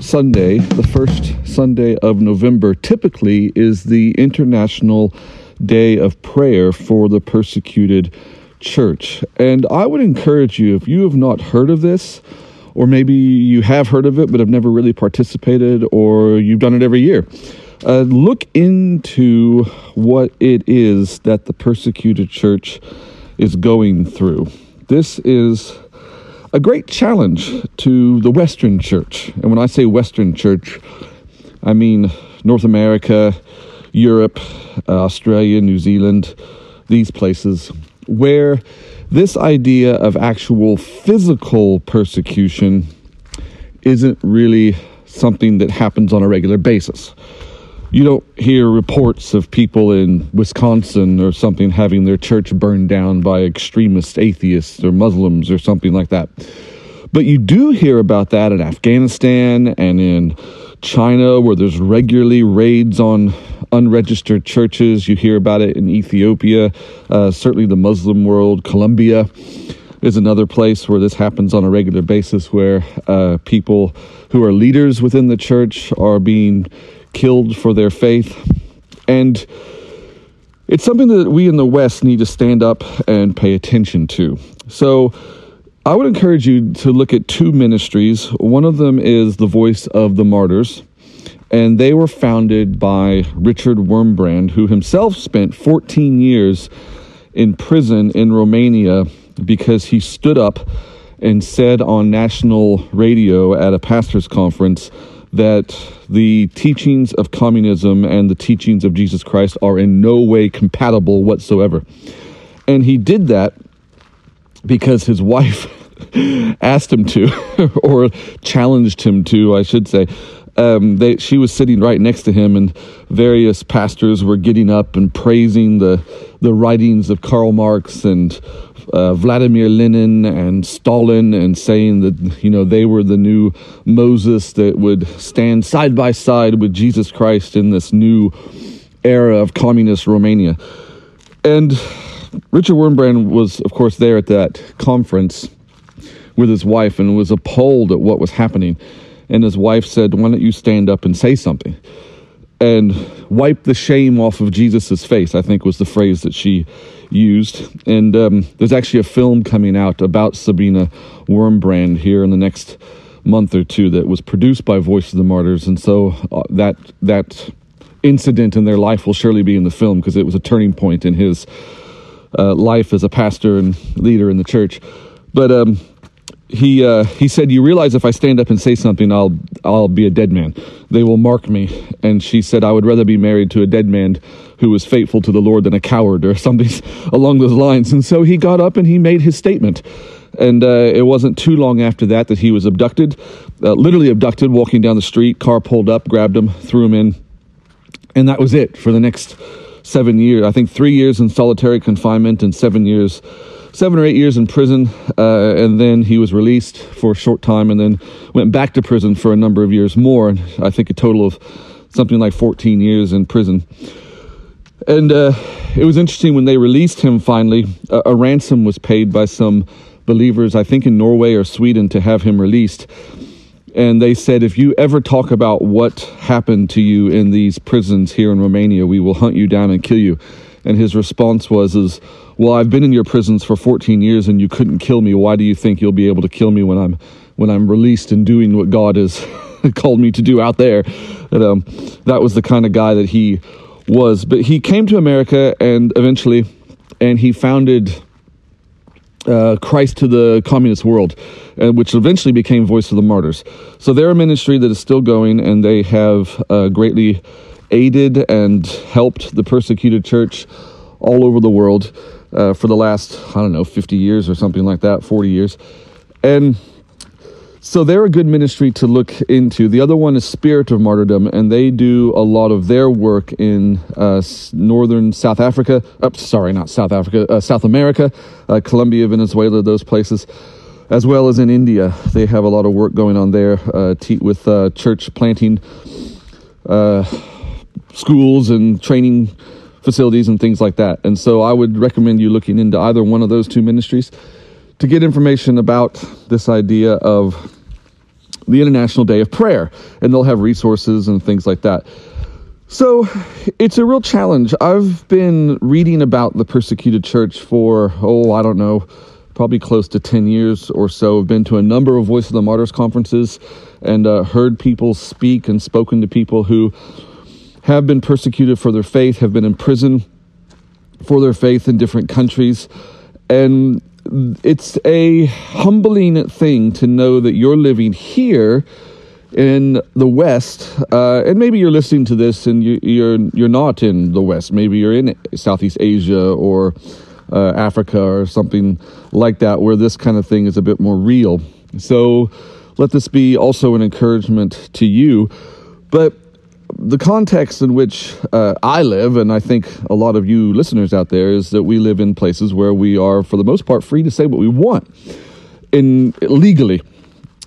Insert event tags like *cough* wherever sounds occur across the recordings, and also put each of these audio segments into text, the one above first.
Sunday, the first Sunday of November, typically is the International Day of Prayer for the Persecuted Church. And I would encourage you, if you have not heard of this, or maybe you have heard of it but have never really participated, or you've done it every year, uh, look into what it is that the persecuted church is going through. This is a great challenge to the Western church. And when I say Western church, I mean North America, Europe, uh, Australia, New Zealand, these places, where this idea of actual physical persecution isn't really something that happens on a regular basis you don't hear reports of people in Wisconsin or something having their church burned down by extremist atheists or Muslims or something like that. But you do hear about that in Afghanistan and in China, where there's regularly raids on unregistered churches. You hear about it in Ethiopia, uh, certainly the Muslim world. Colombia is another place where this happens on a regular basis, where uh, people who are leaders within the church are being killed for their faith. And it's something that we in the West need to stand up and pay attention to. So I would encourage you to look at two ministries. One of them is the Voice of the Martyrs, and they were founded by Richard Wurmbrand, who himself spent 14 years in prison in Romania because he stood up and said on national radio at a pastor's conference that the teachings of communism and the teachings of Jesus Christ are in no way compatible whatsoever. And he did that because his wife *laughs* asked him to, *laughs* or challenged him to, I should say. Um, they, she was sitting right next to him, and various pastors were getting up and praising the the writings of Karl Marx and uh, Vladimir Lenin and Stalin and saying that you know they were the new Moses that would stand side by side with Jesus Christ in this new era of communist Romania. And Richard Wurmbrand was, of course, there at that conference with his wife and was appalled at what was happening. And his wife said, "Why don't you stand up and say something?" and wipe the shame off of Jesus's face, I think was the phrase that she used. And um, there's actually a film coming out about Sabina Wurmbrand here in the next month or two that was produced by Voice of the Martyrs. And so uh, that, that incident in their life will surely be in the film because it was a turning point in his uh, life as a pastor and leader in the church. But um, he uh, he said, "You realize if I stand up and say something, I'll I'll be a dead man. They will mark me." And she said, "I would rather be married to a dead man who was faithful to the Lord than a coward or *laughs* something along those lines." And so he got up and he made his statement. And uh, it wasn't too long after that that he was abducted, uh, literally abducted, walking down the street. Car pulled up, grabbed him, threw him in, and that was it for the next seven years. I think three years in solitary confinement and seven years seven or eight years in prison, uh, and then he was released for a short time, and then went back to prison for a number of years more. and I think a total of something like 14 years in prison. And uh, it was interesting when they released him finally, a, a ransom was paid by some believers, I think in Norway or Sweden, to have him released. And they said, if you ever talk about what happened to you in these prisons here in Romania, we will hunt you down and kill you. And his response was, "Is well, I've been in your prisons for 14 years, and you couldn't kill me. Why do you think you'll be able to kill me when I'm when I'm released and doing what God has *laughs* called me to do out there?" And, um, that was the kind of guy that he was. But he came to America, and eventually, and he founded uh, Christ to the communist world, uh, which eventually became Voice of the Martyrs. So they're a ministry that is still going, and they have uh, greatly aided and helped the persecuted church all over the world uh, for the last, I don't know, 50 years or something like that, 40 years. And So they're a good ministry to look into. The other one is Spirit of Martyrdom, and they do a lot of their work in uh, northern South Africa. Uh, sorry, not South Africa, uh, South America, uh, Colombia, Venezuela, those places, as well as in India. They have a lot of work going on there uh, with uh, church planting schools and training facilities and things like that. And so I would recommend you looking into either one of those two ministries to get information about this idea of the International Day of Prayer, and they'll have resources and things like that. So it's a real challenge. I've been reading about the persecuted church for, oh, I don't know, probably close to 10 years or so. I've been to a number of Voice of the Martyrs conferences and uh, heard people speak and spoken to people who have been persecuted for their faith, have been imprisoned for their faith in different countries. And it's a humbling thing to know that you're living here in the West, uh, and maybe you're listening to this and you, are you're, you're not in the West. Maybe you're in Southeast Asia or uh, Africa or something like that, where this kind of thing is a bit more real. So let this be also an encouragement to you. But the context in which uh, I live, and I think a lot of you listeners out there, is that we live in places where we are, for the most part, free to say what we want, in legally,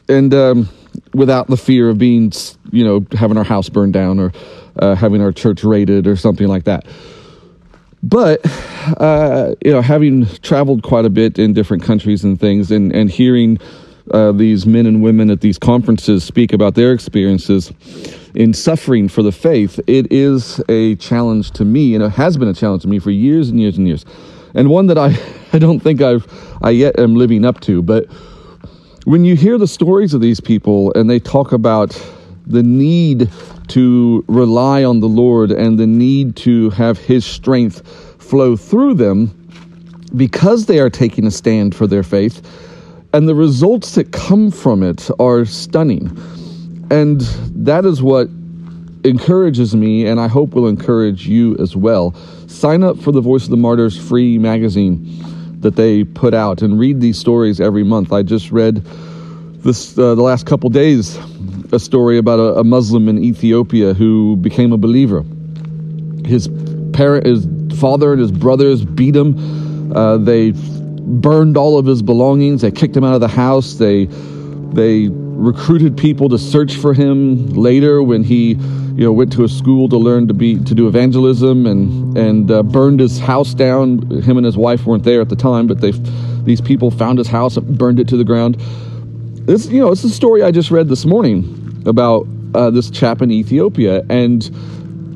and um, without the fear of being, you know, having our house burned down or uh, having our church raided or something like that. But uh, you know, having traveled quite a bit in different countries and things, and and hearing uh, these men and women at these conferences speak about their experiences in suffering for the faith, it is a challenge to me, and it has been a challenge to me for years and years and years, and one that I, *laughs* I don't think I've I yet am living up to. But when you hear the stories of these people and they talk about the need to rely on the Lord and the need to have His strength flow through them because they are taking a stand for their faith and the results that come from it are stunning. And that is what encourages me, and I hope will encourage you as well. Sign up for the Voice of the Martyrs free magazine that they put out and read these stories every month. I just read this uh, the last couple days a story about a, a, Muslim in Ethiopia who became a believer. His parent, his father, and his brothers beat him. Uh, they burned all of his belongings. They kicked him out of the house. They they recruited people to search for him later when he you know went to a school to learn to be to do evangelism and and uh, burned his house down him and his wife weren't there at the time but they these people found his house and burned it to the ground this you know it's a story i just read this morning about uh, this chap in ethiopia and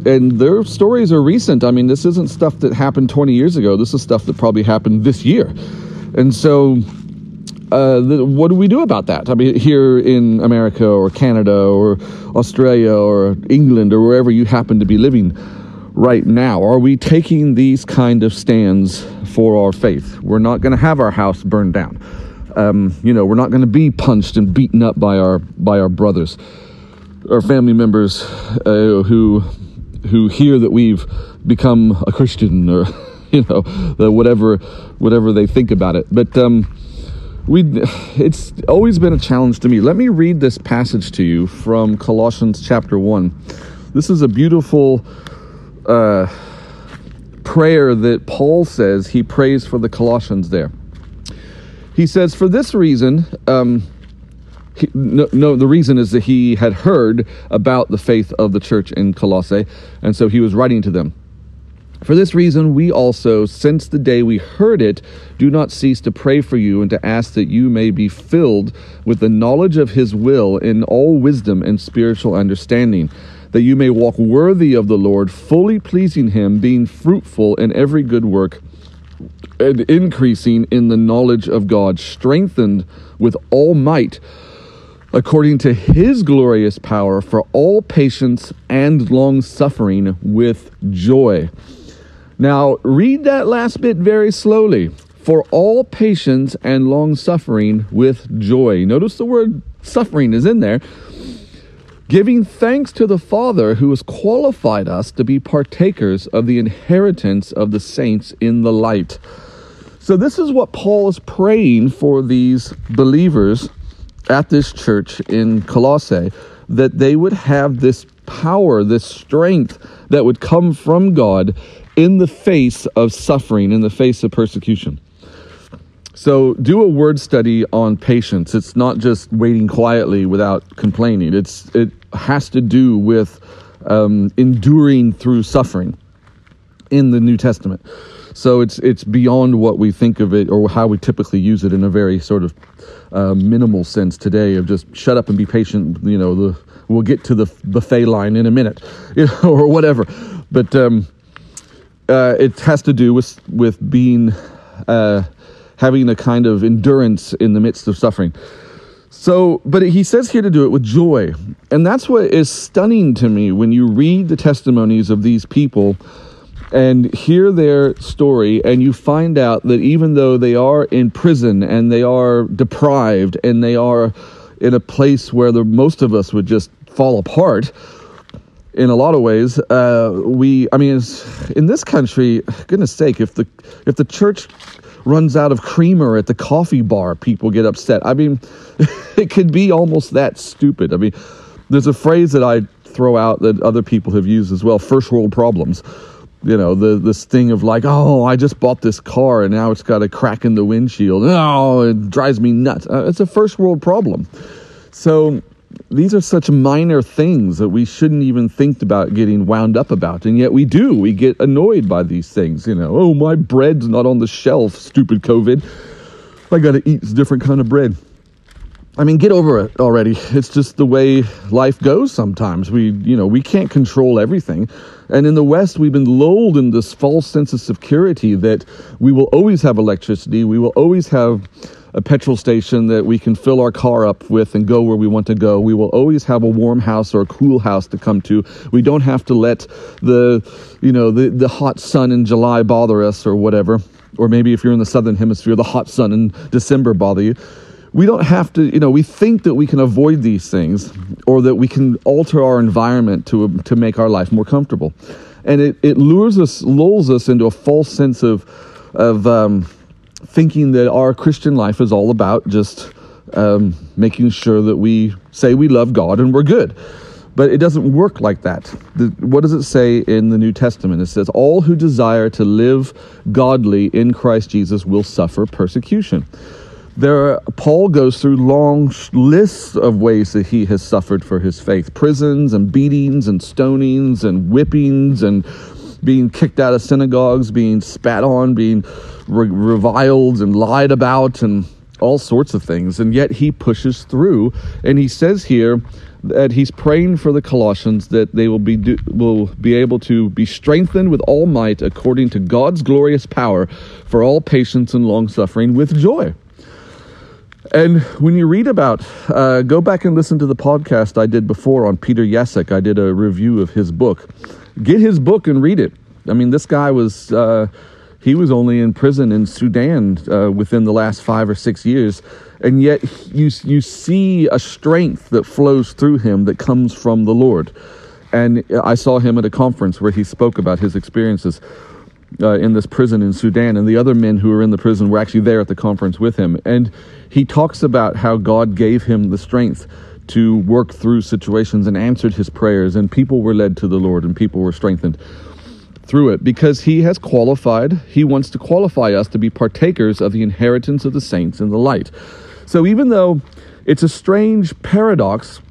and their stories are recent. I mean, this isn't stuff that happened 20 years ago. This is stuff that probably happened this year. And so, uh, the, what do we do about that? I mean, here in America or Canada or Australia or England or wherever you happen to be living right now, are we taking these kind of stands for our faith? We're not going to have our house burned down. Um, you know, we're not going to be punched and beaten up by our by our brothers or family members uh, who who hear that we've become a Christian or *laughs* you know whatever whatever they think about it. But um, we it's always been a challenge to me. Let me read this passage to you from Colossians chapter one. This is a beautiful uh, prayer that Paul says he prays for the Colossians there. He says, "For this reason." Um, he, no, no, the reason is that he had heard about the faith of the church in Colossae, and so he was writing to them. For this reason, we also, since the day we heard it, do not cease to pray for you and to ask that you may be filled with the knowledge of his will in all wisdom and spiritual understanding, that you may walk worthy of the Lord, fully pleasing him, being fruitful in every good work and increasing in the knowledge of God, strengthened with all might according to his glorious power for all patience and long suffering with joy. Now, read that last bit very slowly. For all patience and long suffering with joy. Notice the word suffering is in there. Giving thanks to the Father who has qualified us to be partakers of the inheritance of the saints in the light. So, this is what Paul is praying for these believers at this church in Colossae that they would have this power, this strength that would come from God in the face of suffering, in the face of persecution. So, do a word study on patience. It's not just waiting quietly without complaining. It's it has to do with um, enduring through suffering in the New Testament. So it's it's beyond what we think of it or how we typically use it in a very sort of uh, minimal sense today of just shut up and be patient. You know, the, we'll get to the buffet line in a minute, *laughs* you know, or whatever. But um, uh, it has to do with with being. Uh, having a kind of endurance in the midst of suffering. So, but he says here to do it with joy. And that's what is stunning to me when you read the testimonies of these people and hear their story, and you find out that even though they are in prison and they are deprived and they are in a place where the, most of us would just fall apart, in a lot of ways. Uh, we, I mean, in this country, goodness sake, if the if the church runs out of creamer at the coffee bar, people get upset. I mean, *laughs* it could be almost that stupid. I mean, there's a phrase that I throw out that other people have used as well first world problems. You know, the this thing of like, oh, I just bought this car and now it's got a crack in the windshield. Oh, it drives me nuts. Uh, it's a first world problem. So these are such minor things that we shouldn't even think about getting wound up about. And yet we do. We get annoyed by these things. You know, oh, my bread's not on the shelf, stupid COVID. I got to eat different kind of bread. I mean, get over it already. *laughs* It's just the way life goes sometimes. We, you know, we can't control everything. And in the West, we've been lulled in this false sense of security that we will always have electricity, we will always have a petrol station that we can fill our car up with and go where we want to go. We will always have a warm house or a cool house to come to. We don't have to let the, you know, the, the hot sun in July bother us or whatever. Or maybe if you're in the southern hemisphere, the hot sun in December bother you. We don't have to, you know, we think that we can avoid these things or that we can alter our environment to, to make our life more comfortable. And it, it lures us, lulls us into a false sense of, of, um, thinking that our Christian life is all about just um, making sure that we say we love God and we're good. But it doesn't work like that. The, what does it say in the New Testament? It says, All who desire to live godly in Christ Jesus will suffer persecution. There, Paul goes through long lists of ways that he has suffered for his faith prisons and beatings and stonings and whippings and being kicked out of synagogues, being spat on, being re- reviled and lied about, and all sorts of things. And yet he pushes through. And he says here that he's praying for the Colossians that they will be do, will be able to be strengthened with all might according to God's glorious power for all patience and long suffering with joy. And when you read about, uh, go back and listen to the podcast I did before on Peter Jacek. I did a review of his book. Get his book and read it. I mean, this guy was. Uh, he was only in prison in Sudan uh, within the last five or six years, and yet you you see a strength that flows through him that comes from the Lord. And I saw him at a conference where he spoke about his experiences uh, in this prison in Sudan, and the other men who were in the prison were actually there at the conference with him. And he talks about how God gave him the strength to work through situations and answered his prayers, and people were led to the Lord, and people were strengthened through it because he has qualified, he wants to qualify us to be partakers of the inheritance of the saints in the light. So even though it's a strange paradox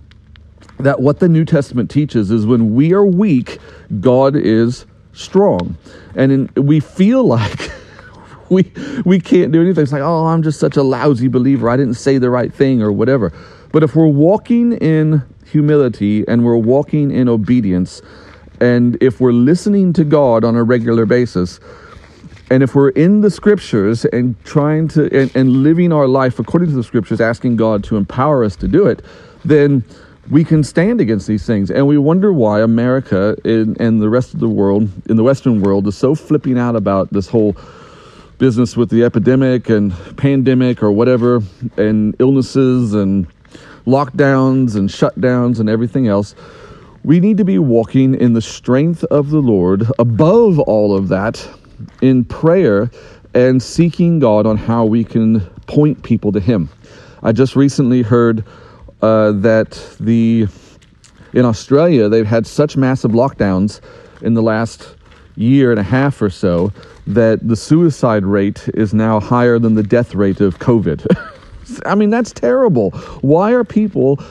that what the New Testament teaches is when we are weak, God is strong. And in, we feel like *laughs* we we can't do anything. It's like, oh, I'm just such a lousy believer. I didn't say the right thing or whatever. But if we're walking in humility and we're walking in obedience, and if we're listening to God on a regular basis, and if we're in the scriptures and trying to and, and, living our life according to the scriptures, asking God to empower us to do it, then we can stand against these things. And we wonder why America and, and the rest of the world, in the Western world, is so flipping out about this whole business with the epidemic and pandemic or whatever, and illnesses and lockdowns and shutdowns and everything else we need to be walking in the strength of the Lord above all of that in prayer and seeking God on how we can point people to Him. I just recently heard uh, that the in Australia they've had such massive lockdowns in the last year and a half or so that the suicide rate is now higher than the death rate of COVID. *laughs* I mean, that's terrible. Why are people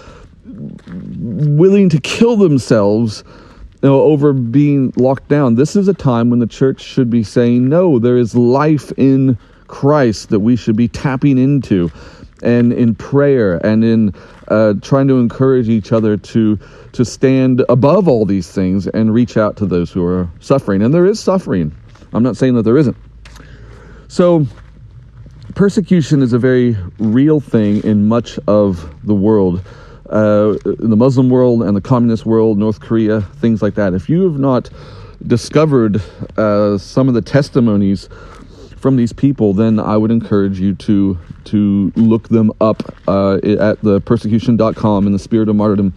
willing to kill themselves you know, over being locked down? This is a time when the church should be saying, no, there is life in Christ that we should be tapping into and in prayer and in uh, trying to encourage each other to to stand above all these things and reach out to those who are suffering. And there is suffering. I'm not saying that there isn't. So persecution is a very real thing in much of the world. Uh, the Muslim world and the communist world, North Korea, things like that. If you have not discovered uh, some of the testimonies from these people, then I would encourage you to to look them up uh, at the persecution.com and the Spirit of Martyrdom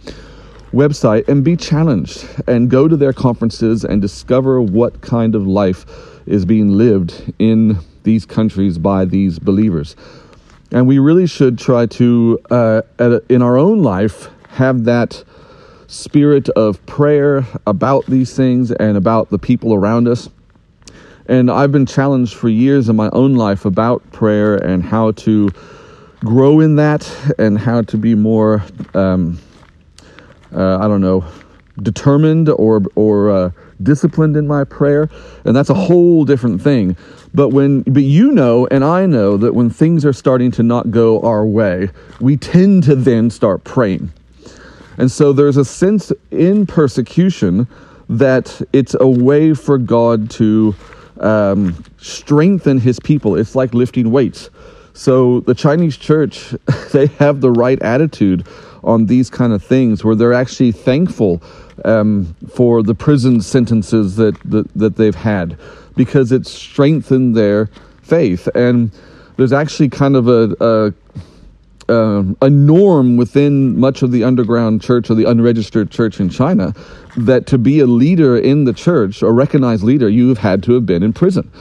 website and be challenged and go to their conferences and discover what kind of life is being lived in these countries by these believers. And we really should try to, uh, a, in our own life, have that spirit of prayer about these things and about the people around us and I've been challenged for years in my own life about prayer and how to grow in that and how to be more, um, uh, I don't know, determined or, or uh, disciplined in my prayer. And that's a whole different thing. But when, but you know, and I know that when things are starting to not go our way, we tend to then start praying. And so there's a sense in persecution that it's a way for God to um, strengthen his people. It's like lifting weights. So the Chinese church, *laughs* they have the right attitude on these kind of things where they're actually thankful um, for the prison sentences that, that, that they've had because it's strengthened their faith. And there's actually kind of a, a uh, a norm within much of the underground church or the unregistered church in China that to be a leader in the church, a recognized leader, you've had to have been in prison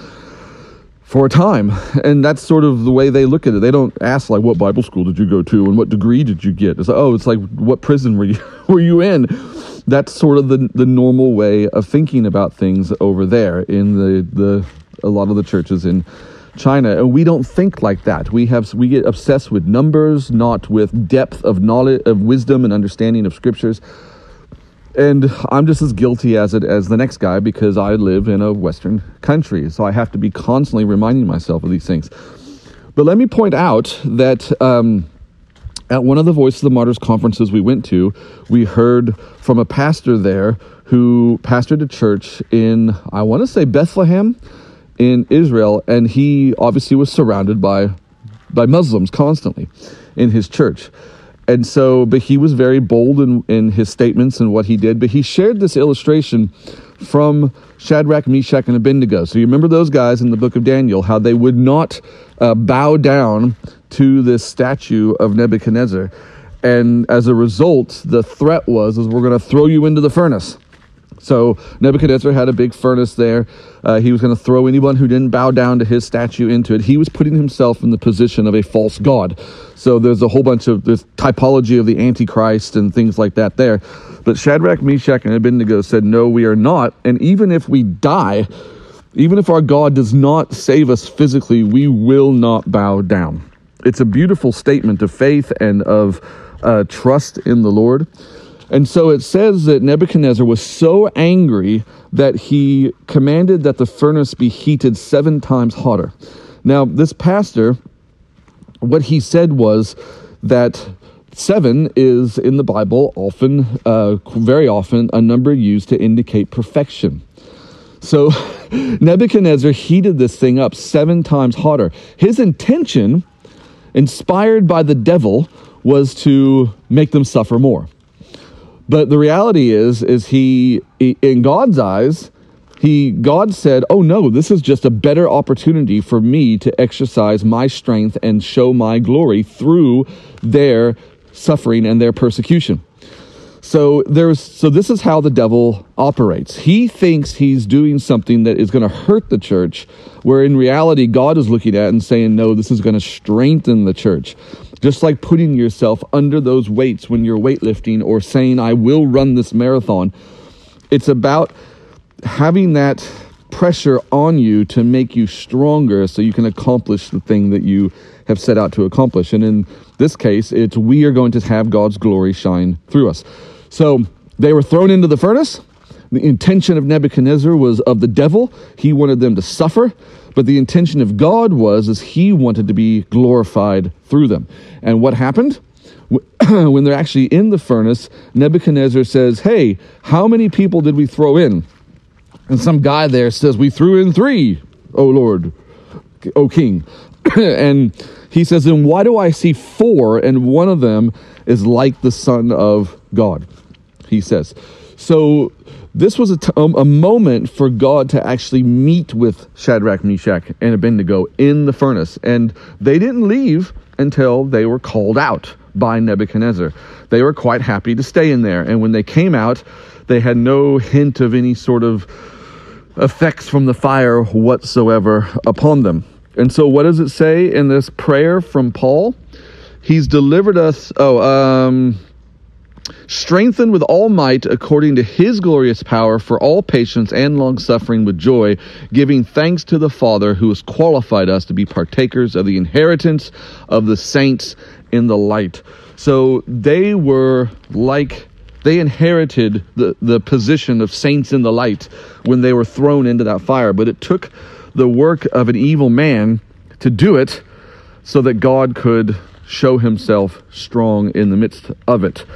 for a time. And that's sort of the way they look at it. They don't ask like, what Bible school did you go to and what degree did you get? It's like, oh, it's like, what prison were you, *laughs* were you in? That's sort of the, the normal way of thinking about things over there in the, the, a lot of the churches in China, and we don't think like that. We have we get obsessed with numbers, not with depth of knowledge, of wisdom, and understanding of scriptures. And I'm just as guilty as it as the next guy because I live in a Western country, so I have to be constantly reminding myself of these things. But let me point out that. Um, at one of the Voice of the Martyrs conferences we went to, we heard from a pastor there who pastored a church in, I want to say Bethlehem, in Israel, and he obviously was surrounded by by Muslims constantly in his church. And so, but he was very bold in, in his statements and what he did. But he shared this illustration from Shadrach, Meshach, and Abednego. So you remember those guys in the book of Daniel, how they would not uh, bow down to this statue of Nebuchadnezzar. And as a result, the threat was, is we're going to throw you into the furnace. So Nebuchadnezzar had a big furnace there. Uh, he was going to throw anyone who didn't bow down to his statue into it. He was putting himself in the position of a false god. So there's a whole bunch of this typology of the Antichrist and things like that there. But Shadrach, Meshach, and Abednego said, No, we are not. And even if we die, even if our God does not save us physically, we will not bow down. It's a beautiful statement of faith and of uh, trust in the Lord. And so it says that Nebuchadnezzar was so angry that he commanded that the furnace be heated seven times hotter. Now, this pastor, what he said was that seven is in the Bible often, uh, very often, a number used to indicate perfection. So *laughs* Nebuchadnezzar heated this thing up seven times hotter. His intention, inspired by the devil, was to make them suffer more. But the reality is, is he, in God's eyes, he God said, "Oh no, this is just a better opportunity for me to exercise my strength and show my glory through their suffering and their persecution." So there's so this is how the devil operates. He thinks he's doing something that is going to hurt the church, where in reality God is looking at and saying, "No, this is going to strengthen the church." Just like putting yourself under those weights when you're weightlifting or saying, "I will run this marathon." It's about having that pressure on you to make you stronger so you can accomplish the thing that you have set out to accomplish. And in this case, it's we are going to have God's glory shine through us. So they were thrown into the furnace. The intention of Nebuchadnezzar was of the devil. He wanted them to suffer, but the intention of God was as he wanted to be glorified through them. And what happened? *clears throat* when they're actually in the furnace, Nebuchadnezzar says, "Hey, how many people did we throw in?" And some guy there says, "We threw in 3, oh Lord, oh king." *clears throat* and he says, "Then why do I see four and one of them is like the son of God?" He says. So this was a, t- um, a moment for God to actually meet with Shadrach, Meshach, and Abednego in the furnace. And they didn't leave until they were called out by Nebuchadnezzar. They were quite happy to stay in there. And when they came out, they had no hint of any sort of effects from the fire whatsoever upon them. And so, what does it say in this prayer from Paul? He's delivered us. Oh, um, strengthened with all might according to his glorious power for all patience and long suffering with joy, giving thanks to the Father who has qualified us to be partakers of the inheritance of the saints in the light. So they were like they inherited the, the position of saints in the light when they were thrown into that fire. But it took the work of an evil man to do it so that God could show himself strong in the midst of it.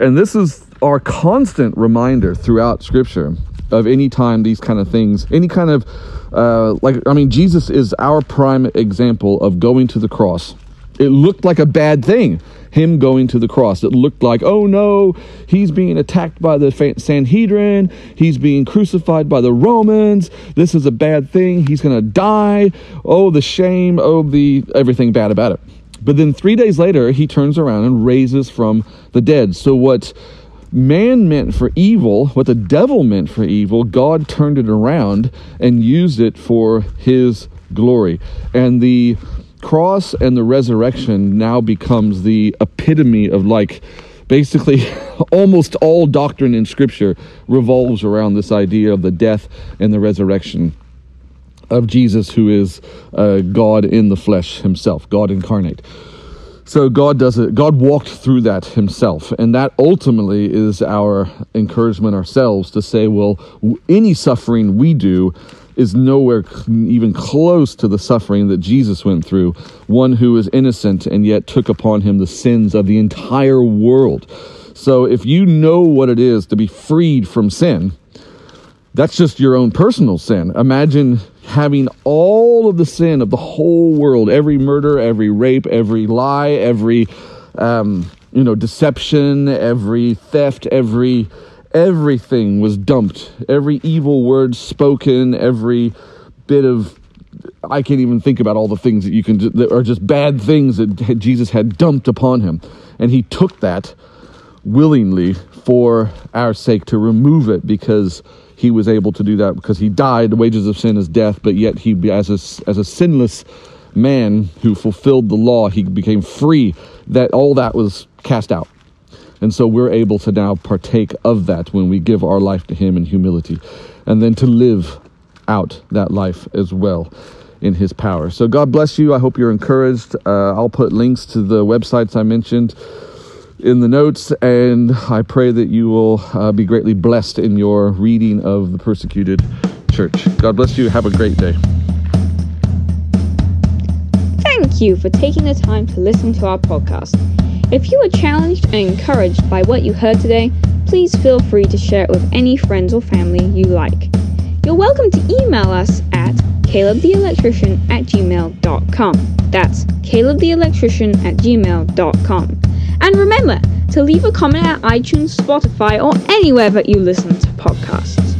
And this is our constant reminder throughout Scripture of any time these kind of things, any kind of, uh, like, I mean, Jesus is our prime example of going to the cross. It looked like a bad thing, him going to the cross. It looked like, oh no, he's being attacked by the Sanhedrin, he's being crucified by the Romans, this is a bad thing, he's going to die, oh, the shame, oh, the everything bad about it. But then three days later, he turns around and raises from the dead. So, what man meant for evil, what the devil meant for evil, God turned it around and used it for his glory. And the cross and the resurrection now becomes the epitome of like basically *laughs* almost all doctrine in scripture revolves around this idea of the death and the resurrection of Jesus, who is uh, God in the flesh himself, God incarnate. So God does it. God walked through that himself, and that ultimately is our encouragement ourselves to say, well, any suffering we do is nowhere even close to the suffering that Jesus went through. One who is innocent and yet took upon him the sins of the entire world. So if you know what it is to be freed from sin, that's just your own personal sin. Imagine having all of the sin of the whole world, every murder, every rape, every lie, every um, you know deception, every theft, every everything was dumped. Every evil word spoken, every bit of I can't even think about all the things that you can that are just bad things that Jesus had dumped upon him, and he took that willingly for our sake to remove it because he was able to do that because he died. The wages of sin is death, but yet he, as a, as a sinless man who fulfilled the law, he became free. That all that was cast out. And so we're able to now partake of that when we give our life to Him in humility, and then to live out that life as well in His power. So God bless you. I hope you're encouraged. Uh, I'll put links to the websites I mentioned in the notes, and I pray that you will uh, be greatly blessed in your reading of the persecuted church. God bless you. Have a great day. Thank you for taking the time to listen to our podcast. If you were challenged and encouraged by what you heard today, please feel free to share it with any friends or family you like. You're welcome to email us at calebtheelectrician at gmail.com. That's calebtheelectrician at gmail.com. And remember to leave a comment at iTunes, Spotify, or anywhere that you listen to podcasts.